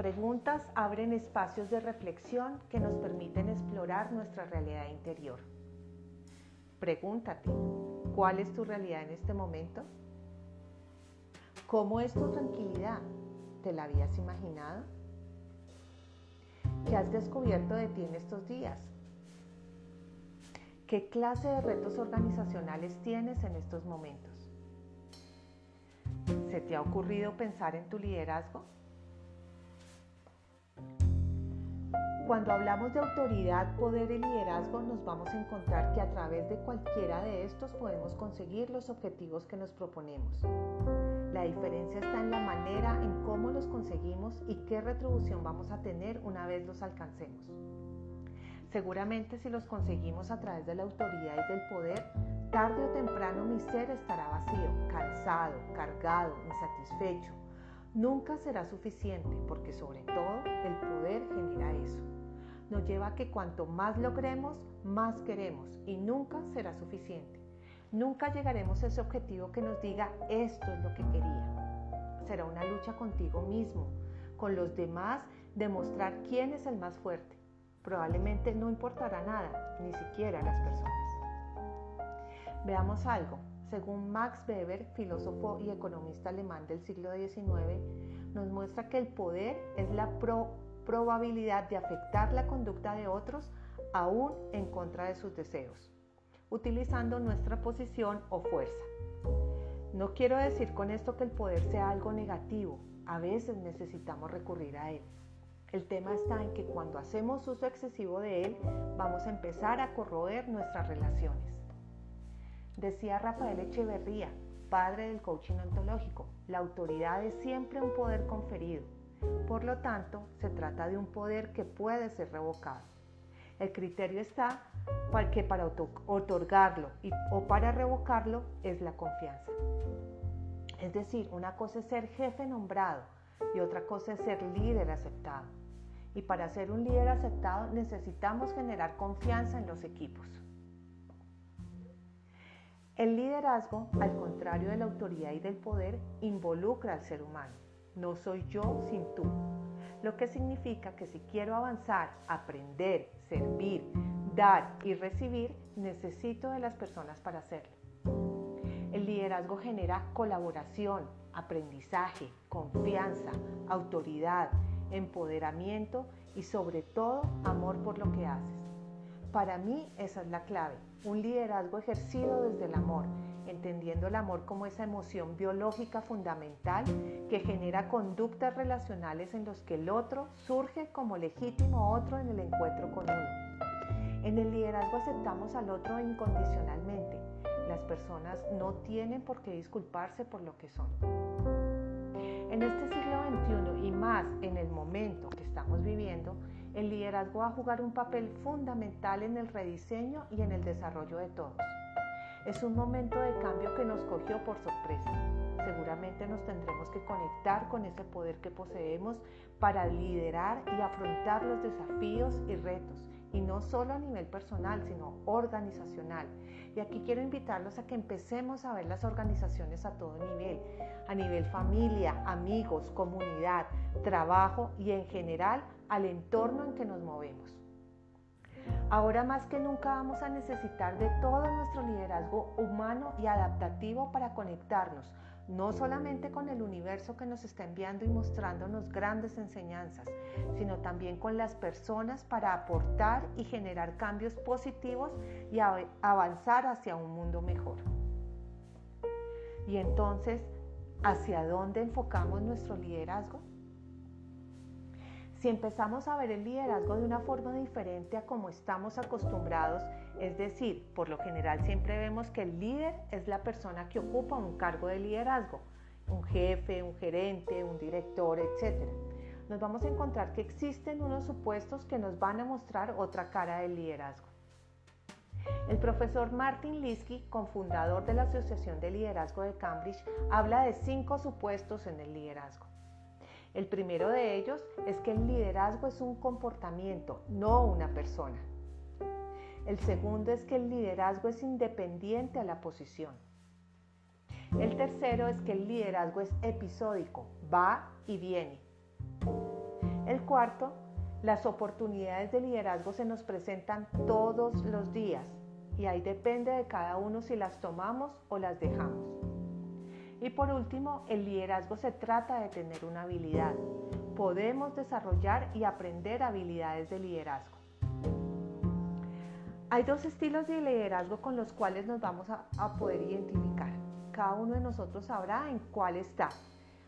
preguntas abren espacios de reflexión que nos permiten explorar nuestra realidad interior. Pregúntate, ¿cuál es tu realidad en este momento? ¿Cómo es tu tranquilidad? ¿Te la habías imaginado? ¿Qué has descubierto de ti en estos días? ¿Qué clase de retos organizacionales tienes en estos momentos? ¿Se te ha ocurrido pensar en tu liderazgo? Cuando hablamos de autoridad, poder y liderazgo, nos vamos a encontrar que a través de cualquiera de estos podemos conseguir los objetivos que nos proponemos. La diferencia está en la manera en cómo los conseguimos y qué retribución vamos a tener una vez los alcancemos. Seguramente si los conseguimos a través de la autoridad y del poder, tarde o temprano mi ser estará vacío, cansado, cargado, insatisfecho. Nunca será suficiente porque sobre todo el poder genera eso nos lleva a que cuanto más logremos, más queremos y nunca será suficiente. Nunca llegaremos a ese objetivo que nos diga esto es lo que quería. Será una lucha contigo mismo, con los demás, demostrar quién es el más fuerte. Probablemente no importará nada, ni siquiera a las personas. Veamos algo. Según Max Weber, filósofo y economista alemán del siglo XIX, nos muestra que el poder es la pro probabilidad de afectar la conducta de otros aún en contra de sus deseos, utilizando nuestra posición o fuerza. No quiero decir con esto que el poder sea algo negativo, a veces necesitamos recurrir a él. El tema está en que cuando hacemos uso excesivo de él, vamos a empezar a corroer nuestras relaciones. Decía Rafael Echeverría, padre del coaching ontológico, la autoridad es siempre un poder conferido por lo tanto, se trata de un poder que puede ser revocado. El criterio está para que para otorgarlo o para revocarlo es la confianza. Es decir, una cosa es ser jefe nombrado y otra cosa es ser líder aceptado. Y para ser un líder aceptado necesitamos generar confianza en los equipos. El liderazgo, al contrario de la autoridad y del poder, involucra al ser humano no soy yo sin tú. Lo que significa que si quiero avanzar, aprender, servir, dar y recibir, necesito de las personas para hacerlo. El liderazgo genera colaboración, aprendizaje, confianza, autoridad, empoderamiento y sobre todo amor por lo que haces. Para mí esa es la clave, un liderazgo ejercido desde el amor entendiendo el amor como esa emoción biológica fundamental que genera conductas relacionales en los que el otro surge como legítimo otro en el encuentro con uno. En el liderazgo aceptamos al otro incondicionalmente. Las personas no tienen por qué disculparse por lo que son. En este siglo XXI y más en el momento que estamos viviendo, el liderazgo va a jugar un papel fundamental en el rediseño y en el desarrollo de todos. Es un momento de cambio que nos cogió por sorpresa. Seguramente nos tendremos que conectar con ese poder que poseemos para liderar y afrontar los desafíos y retos, y no solo a nivel personal, sino organizacional. Y aquí quiero invitarlos a que empecemos a ver las organizaciones a todo nivel, a nivel familia, amigos, comunidad, trabajo y en general al entorno en que nos movemos. Ahora más que nunca vamos a necesitar de todo nuestro humano y adaptativo para conectarnos, no solamente con el universo que nos está enviando y mostrándonos grandes enseñanzas, sino también con las personas para aportar y generar cambios positivos y avanzar hacia un mundo mejor. Y entonces, ¿hacia dónde enfocamos nuestro liderazgo? Si empezamos a ver el liderazgo de una forma diferente a como estamos acostumbrados, es decir, por lo general siempre vemos que el líder es la persona que ocupa un cargo de liderazgo, un jefe, un gerente, un director, etc. Nos vamos a encontrar que existen unos supuestos que nos van a mostrar otra cara del liderazgo. El profesor Martin Linsky, cofundador de la Asociación de Liderazgo de Cambridge, habla de cinco supuestos en el liderazgo. El primero de ellos es que el liderazgo es un comportamiento, no una persona. El segundo es que el liderazgo es independiente a la posición. El tercero es que el liderazgo es episódico, va y viene. El cuarto, las oportunidades de liderazgo se nos presentan todos los días y ahí depende de cada uno si las tomamos o las dejamos. Y por último, el liderazgo se trata de tener una habilidad. Podemos desarrollar y aprender habilidades de liderazgo. Hay dos estilos de liderazgo con los cuales nos vamos a, poder identificar. Cada uno de nosotros sabrá en cuál está.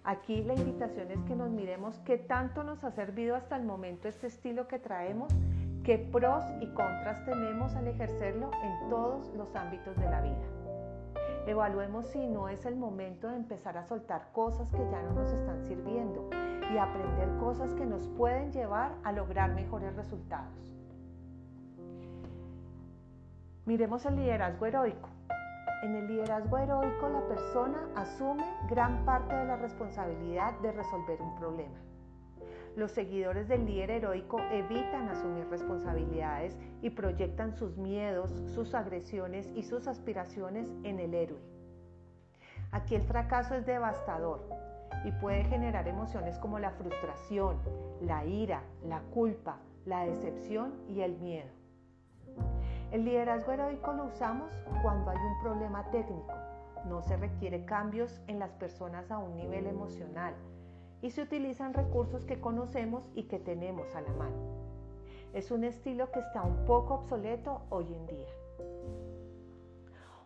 Aquí la invitación es que nos miremos qué tanto nos ha servido hasta el momento este estilo que traemos, qué pros y contras tenemos al ejercerlo en todos los ámbitos de la vida. Evaluemos si no es el momento de empezar a soltar cosas que ya no nos están sirviendo y aprender cosas que nos pueden llevar a lograr mejores resultados. Miremos el liderazgo heroico. En el liderazgo heroico la persona asume gran parte de la responsabilidad de resolver un problema. Los seguidores del líder heroico evitan asumir responsabilidades y proyectan sus miedos, sus agresiones y sus aspiraciones en el héroe. Aquí el fracaso es devastador y puede generar emociones como la frustración, la ira, la culpa, la decepción y el miedo. El liderazgo heroico lo usamos cuando hay un problema técnico. No se requiere cambios en las personas a un nivel emocional y se utilizan recursos que conocemos y que tenemos a la mano. Es un estilo que está un poco obsoleto hoy en día.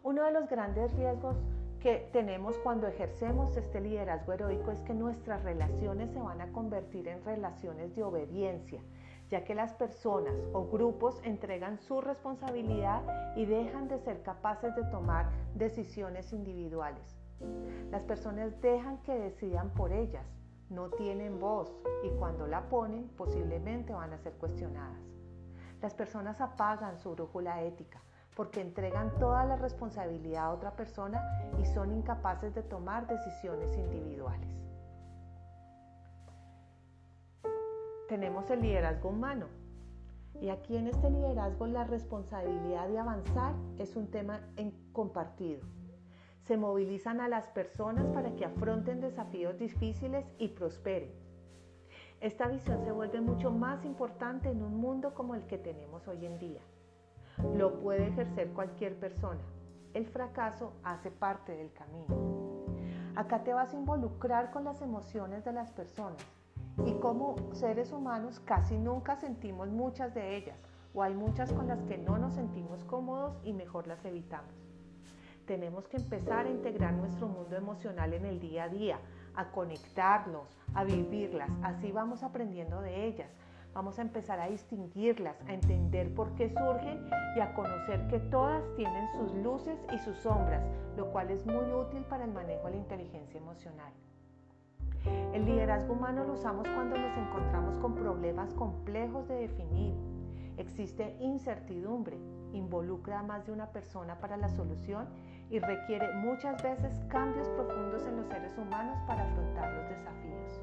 Uno de los grandes riesgos que tenemos cuando ejercemos este liderazgo heroico es que nuestras relaciones se van a convertir en relaciones de obediencia, ya que las personas o grupos entregan su responsabilidad y dejan de ser capaces de tomar decisiones individuales. Las personas dejan que decidan por ellas, no tienen voz y cuando la ponen posiblemente van a ser cuestionadas. Las personas apagan su brújula ética porque entregan toda la responsabilidad a otra persona y son incapaces de tomar decisiones individuales. Tenemos el liderazgo humano. Y aquí en este liderazgo la responsabilidad de avanzar es un tema compartido. Se movilizan a las personas para que afronten desafíos difíciles y prosperen. Esta visión se vuelve mucho más importante en un mundo como el que tenemos hoy en día. Lo puede ejercer cualquier persona. El fracaso hace parte del camino. Acá te vas a involucrar con las emociones de las personas y como seres humanos casi nunca sentimos muchas de ellas o hay muchas con las que no nos sentimos cómodos y mejor las evitamos. Tenemos que empezar a integrar nuestro mundo emocional en el día a día, a conectarnos, a vivirlas, así vamos aprendiendo de ellas. Vamos a empezar a distinguirlas, a entender por qué surgen y a conocer que todas tienen sus luces y sus sombras, lo cual es muy útil para el manejo de la inteligencia emocional. El liderazgo humano lo usamos cuando nos encontramos con problemas complejos de definir. Existe incertidumbre, involucra a más de una persona para la solución y requiere muchas veces cambios profundos en los seres humanos para afrontar los desafíos.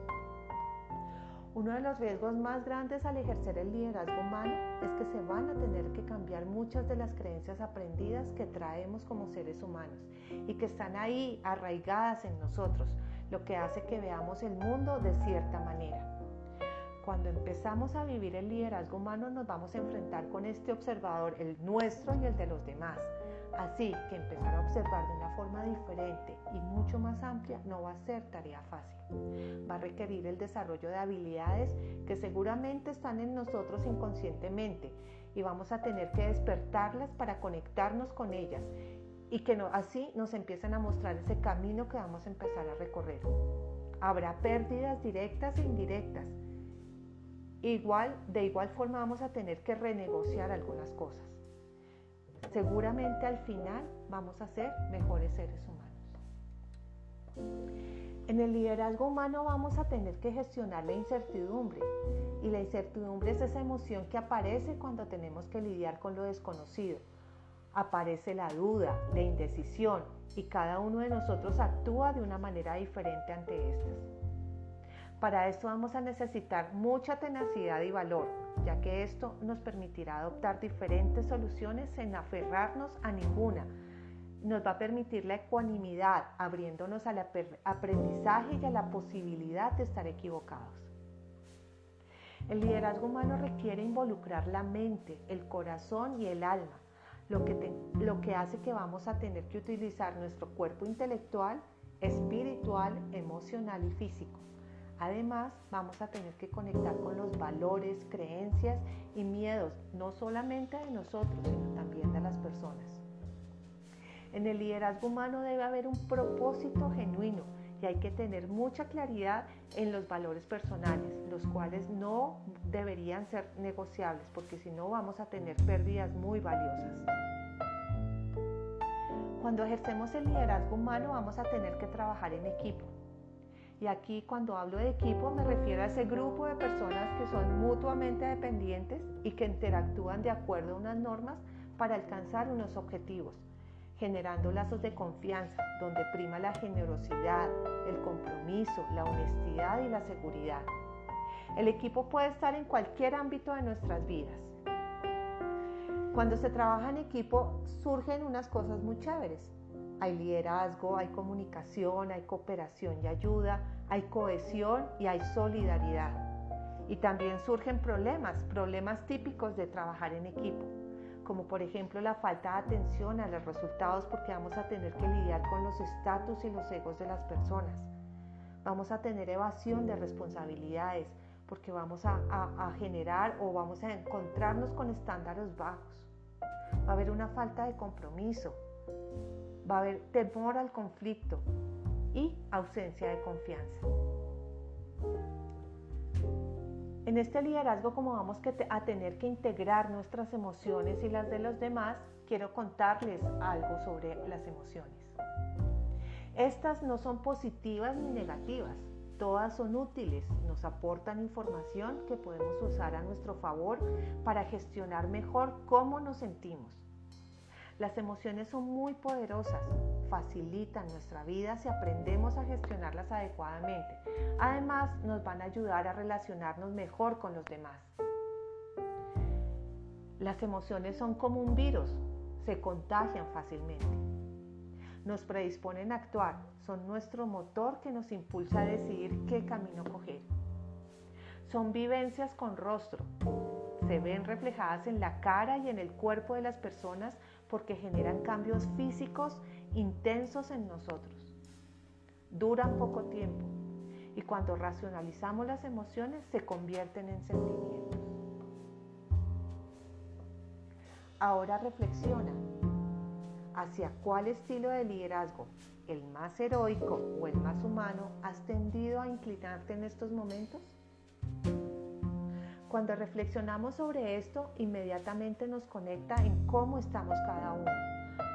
Uno de los riesgos más grandes al ejercer el liderazgo humano es que se van a tener que cambiar muchas de las creencias aprendidas que traemos como seres humanos y que están ahí arraigadas en nosotros, lo que hace que veamos el mundo de cierta manera. Cuando empezamos a vivir el liderazgo humano nos vamos a enfrentar con este observador, el nuestro y el de los demás. Así que empezar a observar de una forma diferente y mucho más amplia no va a ser tarea fácil. Va a requerir el desarrollo de habilidades que seguramente están en nosotros inconscientemente y vamos a tener que despertarlas para conectarnos con ellas y que así nos empiecen a mostrar ese camino que vamos a empezar a recorrer. Habrá pérdidas directas e indirectas. Igual, de igual forma vamos a tener que renegociar algunas cosas. Seguramente al final vamos a ser mejores seres humanos. En el liderazgo humano vamos a tener que gestionar la incertidumbre. Y la incertidumbre es esa emoción que aparece cuando tenemos que lidiar con lo desconocido aparece la duda, la indecisión y cada uno de nosotros actúa de una manera diferente ante estas. Para esto vamos a necesitar mucha tenacidad y valor, ya que esto nos permitirá adoptar diferentes soluciones sin aferrarnos a ninguna. Nos va a permitir la ecuanimidad, abriéndonos al aprendizaje y a la posibilidad de estar equivocados. El liderazgo humano requiere involucrar la mente, el corazón y el alma, lo que, lo que hace que vamos a tener que utilizar nuestro cuerpo intelectual, espiritual, emocional y físico. Además, vamos a tener que conectar con los valores, creencias y miedos, no solamente de nosotros, sino también de las personas. En el liderazgo humano debe haber un propósito genuino y hay que tener mucha claridad en los valores personales, los cuales no deberían ser negociables, porque si no vamos a tener pérdidas muy valiosas. Cuando ejercemos el liderazgo humano vamos a tener que trabajar en equipo. Y aquí cuando hablo de equipo me refiero a ese grupo de personas que son mutuamente dependientes y que interactúan de acuerdo a unas normas para alcanzar unos objetivos, generando lazos de confianza donde prima la generosidad, el compromiso, la honestidad y la seguridad. El equipo puede estar en cualquier ámbito de nuestras vidas. Cuando se trabaja en equipo surgen unas cosas muy chéveres. Hay liderazgo, hay comunicación, hay cooperación y ayuda, hay cohesión y hay solidaridad. Y también surgen problemas, problemas típicos de trabajar en equipo, como por ejemplo la falta de atención a los resultados porque vamos a tener que lidiar con los estatus y los egos de las personas. Vamos a tener evasión de responsabilidades porque vamos a, a generar o vamos a encontrarnos con estándares bajos. Va a haber una falta de compromiso, va a haber temor al conflicto y ausencia de confianza. En este liderazgo, como vamos a tener que integrar nuestras emociones y las de los demás, quiero contarles algo sobre las emociones. Estas no son positivas ni negativas, todas son útiles, nos aportan información que podemos usar a nuestro favor para gestionar mejor cómo nos sentimos las emociones son muy poderosas, facilitan nuestra vida si aprendemos a gestionarlas adecuadamente. Además, nos van a ayudar a relacionarnos mejor con los demás. Las emociones son como un virus, se contagian fácilmente. Nos predisponen a actuar, son nuestro motor que nos impulsa a decidir qué camino coger. Son vivencias con rostro, se ven reflejadas en la cara y en el cuerpo de las personas porque generan cambios físicos intensos en nosotros. Duran poco tiempo y cuando racionalizamos las emociones se convierten en sentimientos. Ahora reflexiona hacia cuál estilo de liderazgo, el más heroico o el más humano, has tendido a inclinarte en estos momentos. Cuando reflexionamos sobre esto, inmediatamente nos conecta en cómo estamos cada uno.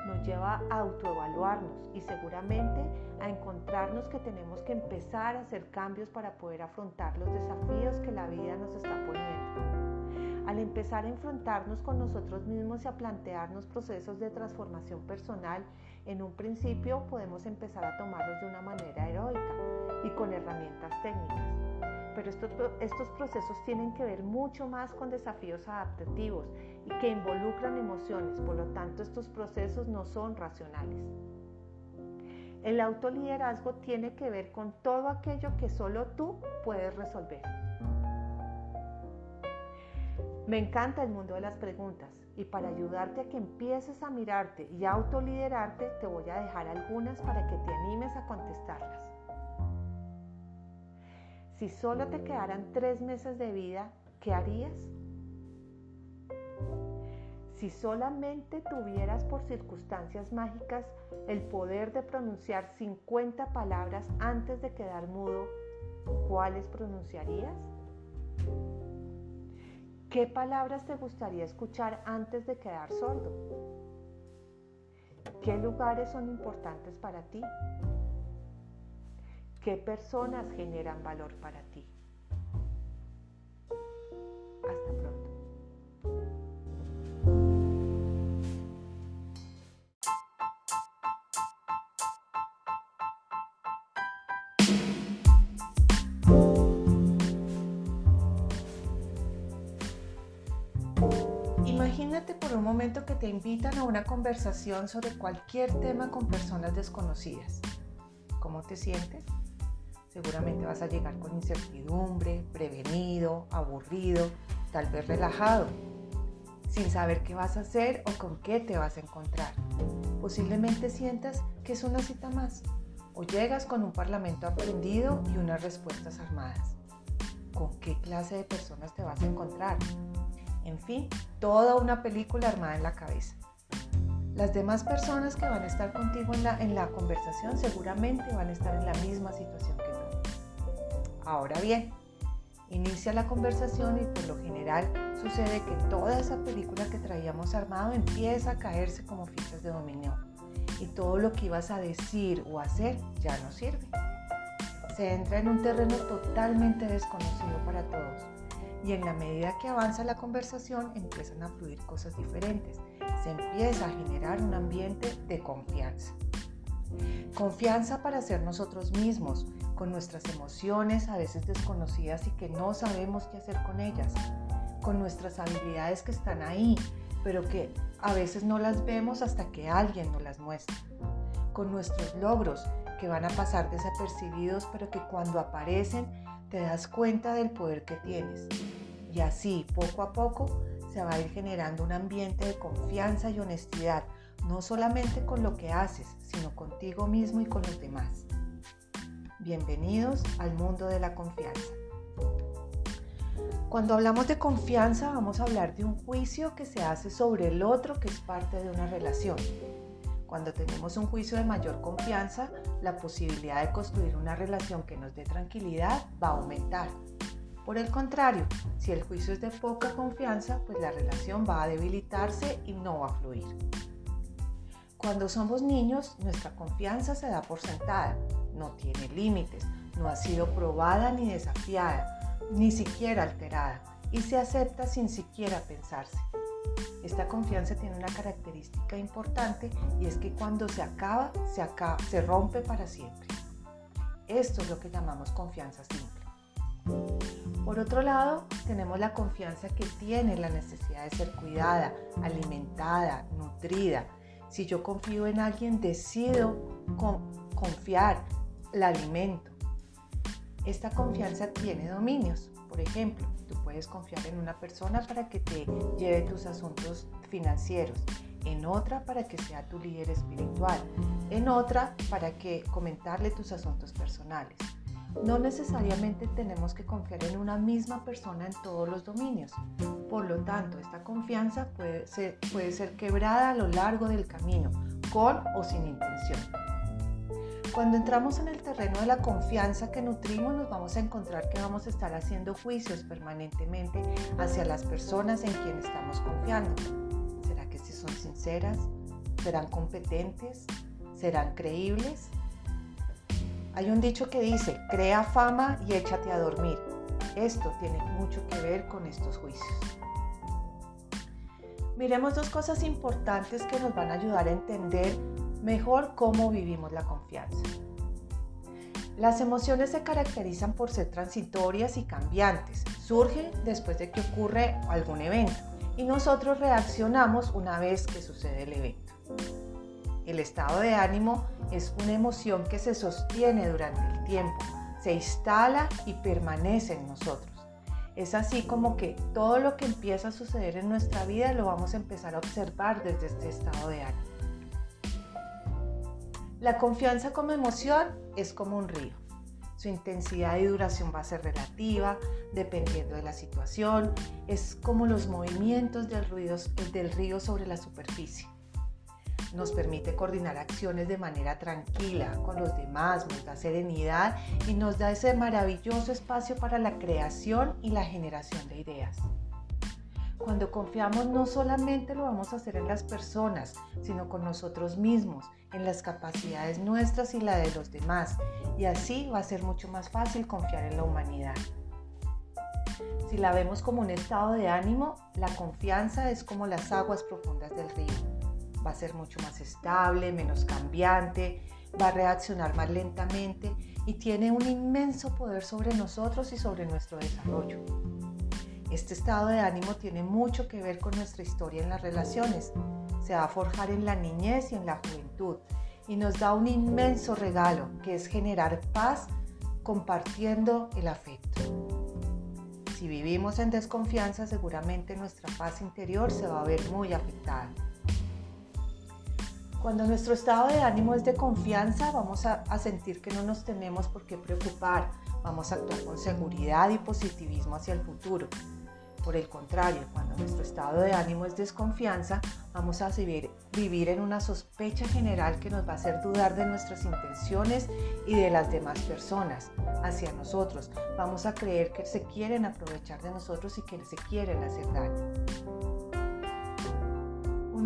Nos lleva a autoevaluarnos y seguramente a encontrarnos que tenemos que empezar a hacer cambios para poder afrontar los desafíos que la vida nos está poniendo. Al empezar a enfrentarnos con nosotros mismos y a plantearnos procesos de transformación personal, en un principio podemos empezar a tomarlos de una manera heroica y con herramientas técnicas pero estos, procesos tienen que ver mucho más con desafíos adaptativos y que involucran emociones, por lo tanto estos procesos no son racionales. El autoliderazgo tiene que ver con todo aquello que solo tú puedes resolver. Me encanta el mundo de las preguntas y para ayudarte a que empieces a mirarte y a autoliderarte te voy a dejar algunas para que te animes a contestarlas. Si solo te quedaran tres meses de vida, ¿qué harías? Si solamente tuvieras por circunstancias mágicas el poder de pronunciar 50 palabras antes de quedar mudo, ¿cuáles pronunciarías? ¿Qué palabras te gustaría escuchar antes de quedar sordo? ¿Qué lugares son importantes para ti? ¿Qué personas generan valor para ti? Hasta pronto. Imagínate por un momento que te invitan a una conversación sobre cualquier tema con personas desconocidas. ¿Cómo te sientes? Seguramente vas a llegar con incertidumbre, prevenido, aburrido, tal vez relajado, sin saber qué vas a hacer o con qué te vas a encontrar. Posiblemente sientas que es una cita más o llegas con un parlamento aprendido y unas respuestas armadas. ¿Con qué clase de personas te vas a encontrar? En fin, toda una película armada en la cabeza. Las demás personas que van a estar contigo en la, en la conversación seguramente van a estar en la misma situación. Ahora bien, inicia la conversación y por lo general sucede que toda esa película que traíamos armado empieza a caerse como fichas de dominio y todo lo que ibas a decir o hacer ya no sirve. Se entra en un terreno totalmente desconocido para todos y en la medida que avanza la conversación empiezan a fluir cosas diferentes. Se empieza a generar un ambiente de confianza. Confianza para ser nosotros mismos, con nuestras emociones a veces desconocidas y que no sabemos qué hacer con ellas, con nuestras habilidades que están ahí, pero que a veces no las vemos hasta que alguien nos las muestra, con nuestros logros que van a pasar desapercibidos, pero que cuando aparecen te das cuenta del poder que tienes. Y así, poco a poco, se va a ir generando un ambiente de confianza y honestidad, no solamente con lo que haces, sino contigo mismo y con los demás. Bienvenidos al mundo de la confianza. Cuando hablamos de confianza vamos a hablar de un juicio que se hace sobre el otro que es parte de una relación. Cuando tenemos un juicio de mayor confianza, la posibilidad de construir una relación que nos dé tranquilidad va a aumentar. Por el contrario, si el juicio es de poca confianza, pues la relación va a debilitarse y no va a fluir. Cuando somos niños, nuestra confianza se da por sentada, no tiene límites, no ha sido probada ni desafiada ni siquiera alterada, y se acepta sin siquiera pensarse. Esta confianza tiene una característica importante y es que cuando se acaba, se, acaba, se rompe para siempre. Esto es lo que llamamos confianza simple. Por otro lado, tenemos la confianza que tiene la necesidad de ser cuidada, alimentada, nutrida. Si yo confío en alguien, decido confiar, la alimento, esta confianza tiene dominios. Por ejemplo, tú puedes confiar en una persona para que te lleve tus asuntos financieros, en otra para que sea tu líder espiritual, en otra para que comentarle tus asuntos personales. No necesariamente tenemos que confiar en una misma persona en todos los dominios. Por lo tanto, esta confianza puede ser, quebrada a lo largo del camino, con o sin intención. Cuando entramos en el terreno de la confianza que nutrimos, nos vamos a encontrar que vamos a estar haciendo juicios permanentemente hacia las personas en quienes estamos confiando. ¿Será que si son sinceras? ¿Serán competentes? ¿Serán creíbles? Hay un dicho que dice, crea fama y échate a dormir. Esto tiene mucho que ver con estos juicios. Miremos dos cosas importantes que nos van a ayudar a entender mejor cómo vivimos la confianza. Las emociones se caracterizan por ser transitorias y cambiantes. Surgen después de que ocurre algún evento y nosotros reaccionamos una vez que sucede el evento. El estado de ánimo es una emoción que se sostiene durante el tiempo, se instala y permanece en nosotros. Es así como que todo lo que empieza a suceder en nuestra vida lo vamos a empezar a observar desde este estado de ánimo. La confianza como emoción es como un río. Su intensidad y duración va a ser relativa, dependiendo de la situación. Es como los movimientos del, del río sobre la superficie. Nos permite coordinar acciones de manera tranquila con los demás, nos da serenidad y nos da ese maravilloso espacio para la creación y la generación de ideas. Cuando confiamos no solamente lo vamos a hacer en las personas, sino con nosotros mismos, en las capacidades nuestras y la de los demás. Y así va a ser mucho más fácil confiar en la humanidad. Si la vemos como un estado de ánimo, la confianza es como las aguas profundas del río. Va a ser mucho más estable, menos cambiante, va a reaccionar más lentamente y tiene un inmenso poder sobre nosotros y sobre nuestro desarrollo. Este estado de ánimo tiene mucho que ver con nuestra historia en las relaciones. Se va a forjar en la niñez y en la juventud y nos da un inmenso regalo que es generar paz compartiendo el afecto. Si vivimos en desconfianza, seguramente nuestra paz interior se va a ver muy afectada. Cuando nuestro estado de ánimo es de confianza, vamos a, sentir que no nos tenemos por qué preocupar, vamos a actuar con seguridad y positivismo hacia el futuro. Por el contrario, cuando nuestro estado de ánimo es desconfianza, vamos a vivir, vivir, en una sospecha general que nos va a hacer dudar de nuestras intenciones y de las demás personas hacia nosotros. Vamos a creer que se quieren aprovechar de nosotros y que se quieren hacer daño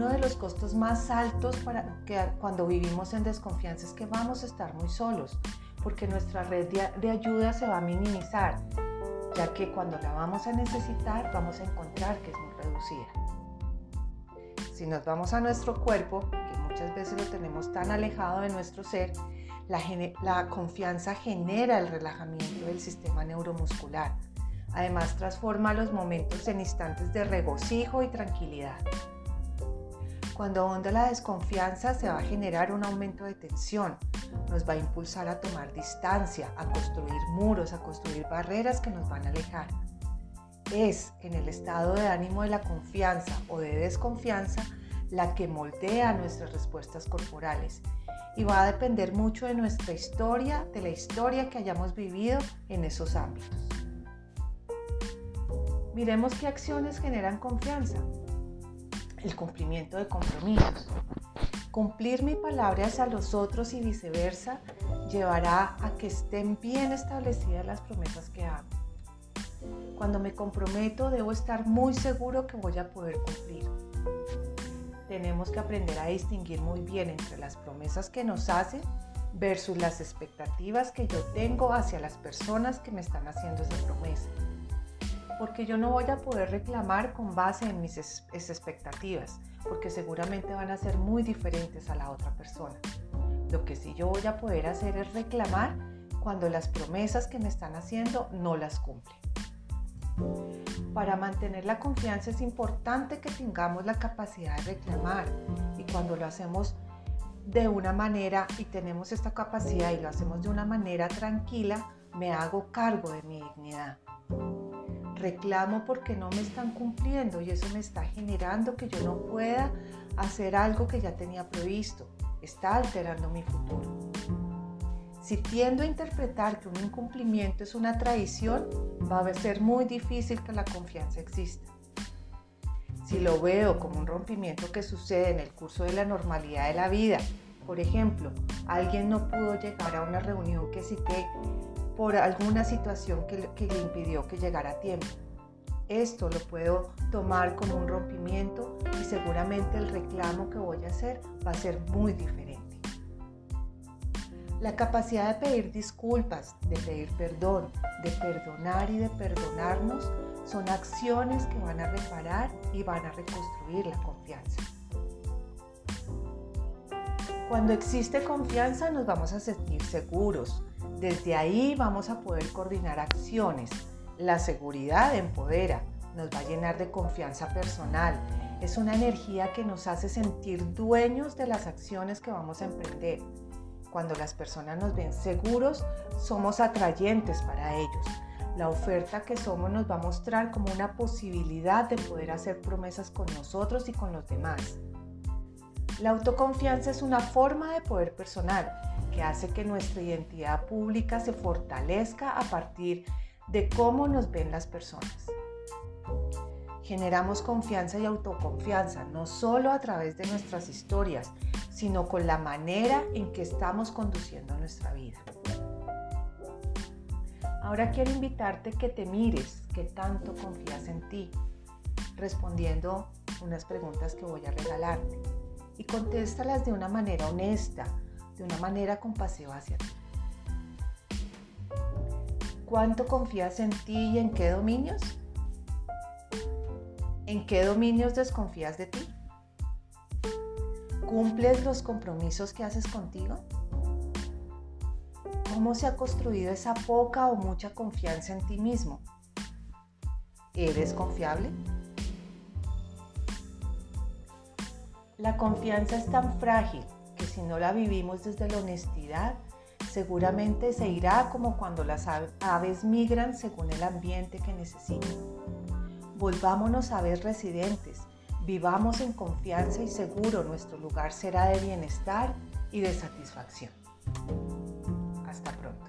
uno de los costos más altos para que cuando vivimos en desconfianza es que vamos a estar muy solos, porque nuestra red de, ayuda se va a minimizar, ya que cuando la vamos a necesitar vamos a encontrar que es muy reducida. Si nos vamos a nuestro cuerpo, que muchas veces lo tenemos tan alejado de nuestro ser, la, la confianza genera el relajamiento del sistema neuromuscular. Además, transforma los momentos en instantes de regocijo y tranquilidad. Cuando onda la desconfianza se va a generar un aumento de tensión, nos va a impulsar a tomar distancia, a construir muros, a construir barreras que nos van a alejar. Es en el estado de ánimo de la confianza o de desconfianza la que moldea nuestras respuestas corporales y va a depender mucho de nuestra historia, de la historia que hayamos vivido en esos ámbitos. Miremos qué acciones generan confianza el cumplimiento de compromisos. Cumplir mi palabra hacia los otros y viceversa llevará a que estén bien establecidas las promesas que hago. Cuando me comprometo debo estar muy seguro que voy a poder cumplir. Tenemos que aprender a distinguir muy bien entre las promesas que nos hacen versus las expectativas que yo tengo hacia las personas que me están haciendo esa promesa porque yo no voy a poder reclamar con base en mis expectativas, porque seguramente van a ser muy diferentes a la otra persona. Lo que sí yo voy a poder hacer es reclamar cuando las promesas que me están haciendo no las cumplen. Para mantener la confianza es importante que tengamos la capacidad de reclamar y cuando lo hacemos de una manera y tenemos esta capacidad y lo hacemos de una manera tranquila, me hago cargo de mi dignidad reclamo porque no me están cumpliendo y eso me está generando que yo no pueda hacer algo que ya tenía previsto. Está alterando mi futuro. Si tiendo a interpretar que un incumplimiento es una traición, va a ser muy difícil que la confianza exista. Si lo veo como un rompimiento que sucede en el curso de la normalidad de la vida, por ejemplo, alguien no pudo llegar a una reunión que cité por alguna situación que, le impidió que llegara a tiempo. Esto lo puedo tomar como un rompimiento y seguramente el reclamo que voy a hacer va a ser muy diferente. La capacidad de pedir disculpas, de pedir perdón, de perdonar y de perdonarnos son acciones que van a reparar y van a reconstruir la confianza. Cuando existe confianza nos vamos a sentir seguros, desde ahí vamos a poder coordinar acciones. La seguridad empodera, nos va a llenar de confianza personal. Es una energía que nos hace sentir dueños de las acciones que vamos a emprender. Cuando las personas nos ven seguros, somos atrayentes para ellos. La oferta que somos nos va a mostrar como una posibilidad de poder hacer promesas con nosotros y con los demás. La autoconfianza es una forma de poder personal que hace que nuestra identidad pública se fortalezca a partir de cómo nos ven las personas. Generamos confianza y autoconfianza no solo a través de nuestras historias, sino con la manera en que estamos conduciendo nuestra vida. Ahora quiero invitarte que te mires qué tanto confías en ti, respondiendo unas preguntas que voy a regalarte y contéstalas de una manera honesta, de una manera compasiva hacia ti. ¿Cuánto confías en ti y en qué dominios? ¿En qué dominios desconfías de ti? ¿Cumples los compromisos que haces contigo? ¿Cómo se ha construido esa poca o mucha confianza en ti mismo? ¿Eres confiable? La confianza es tan frágil porque si no la vivimos desde la honestidad, seguramente se irá como cuando las aves migran según el ambiente que necesitan. Volvámonos a ver residentes, vivamos en confianza y seguro, nuestro lugar será de bienestar y de satisfacción. Hasta pronto.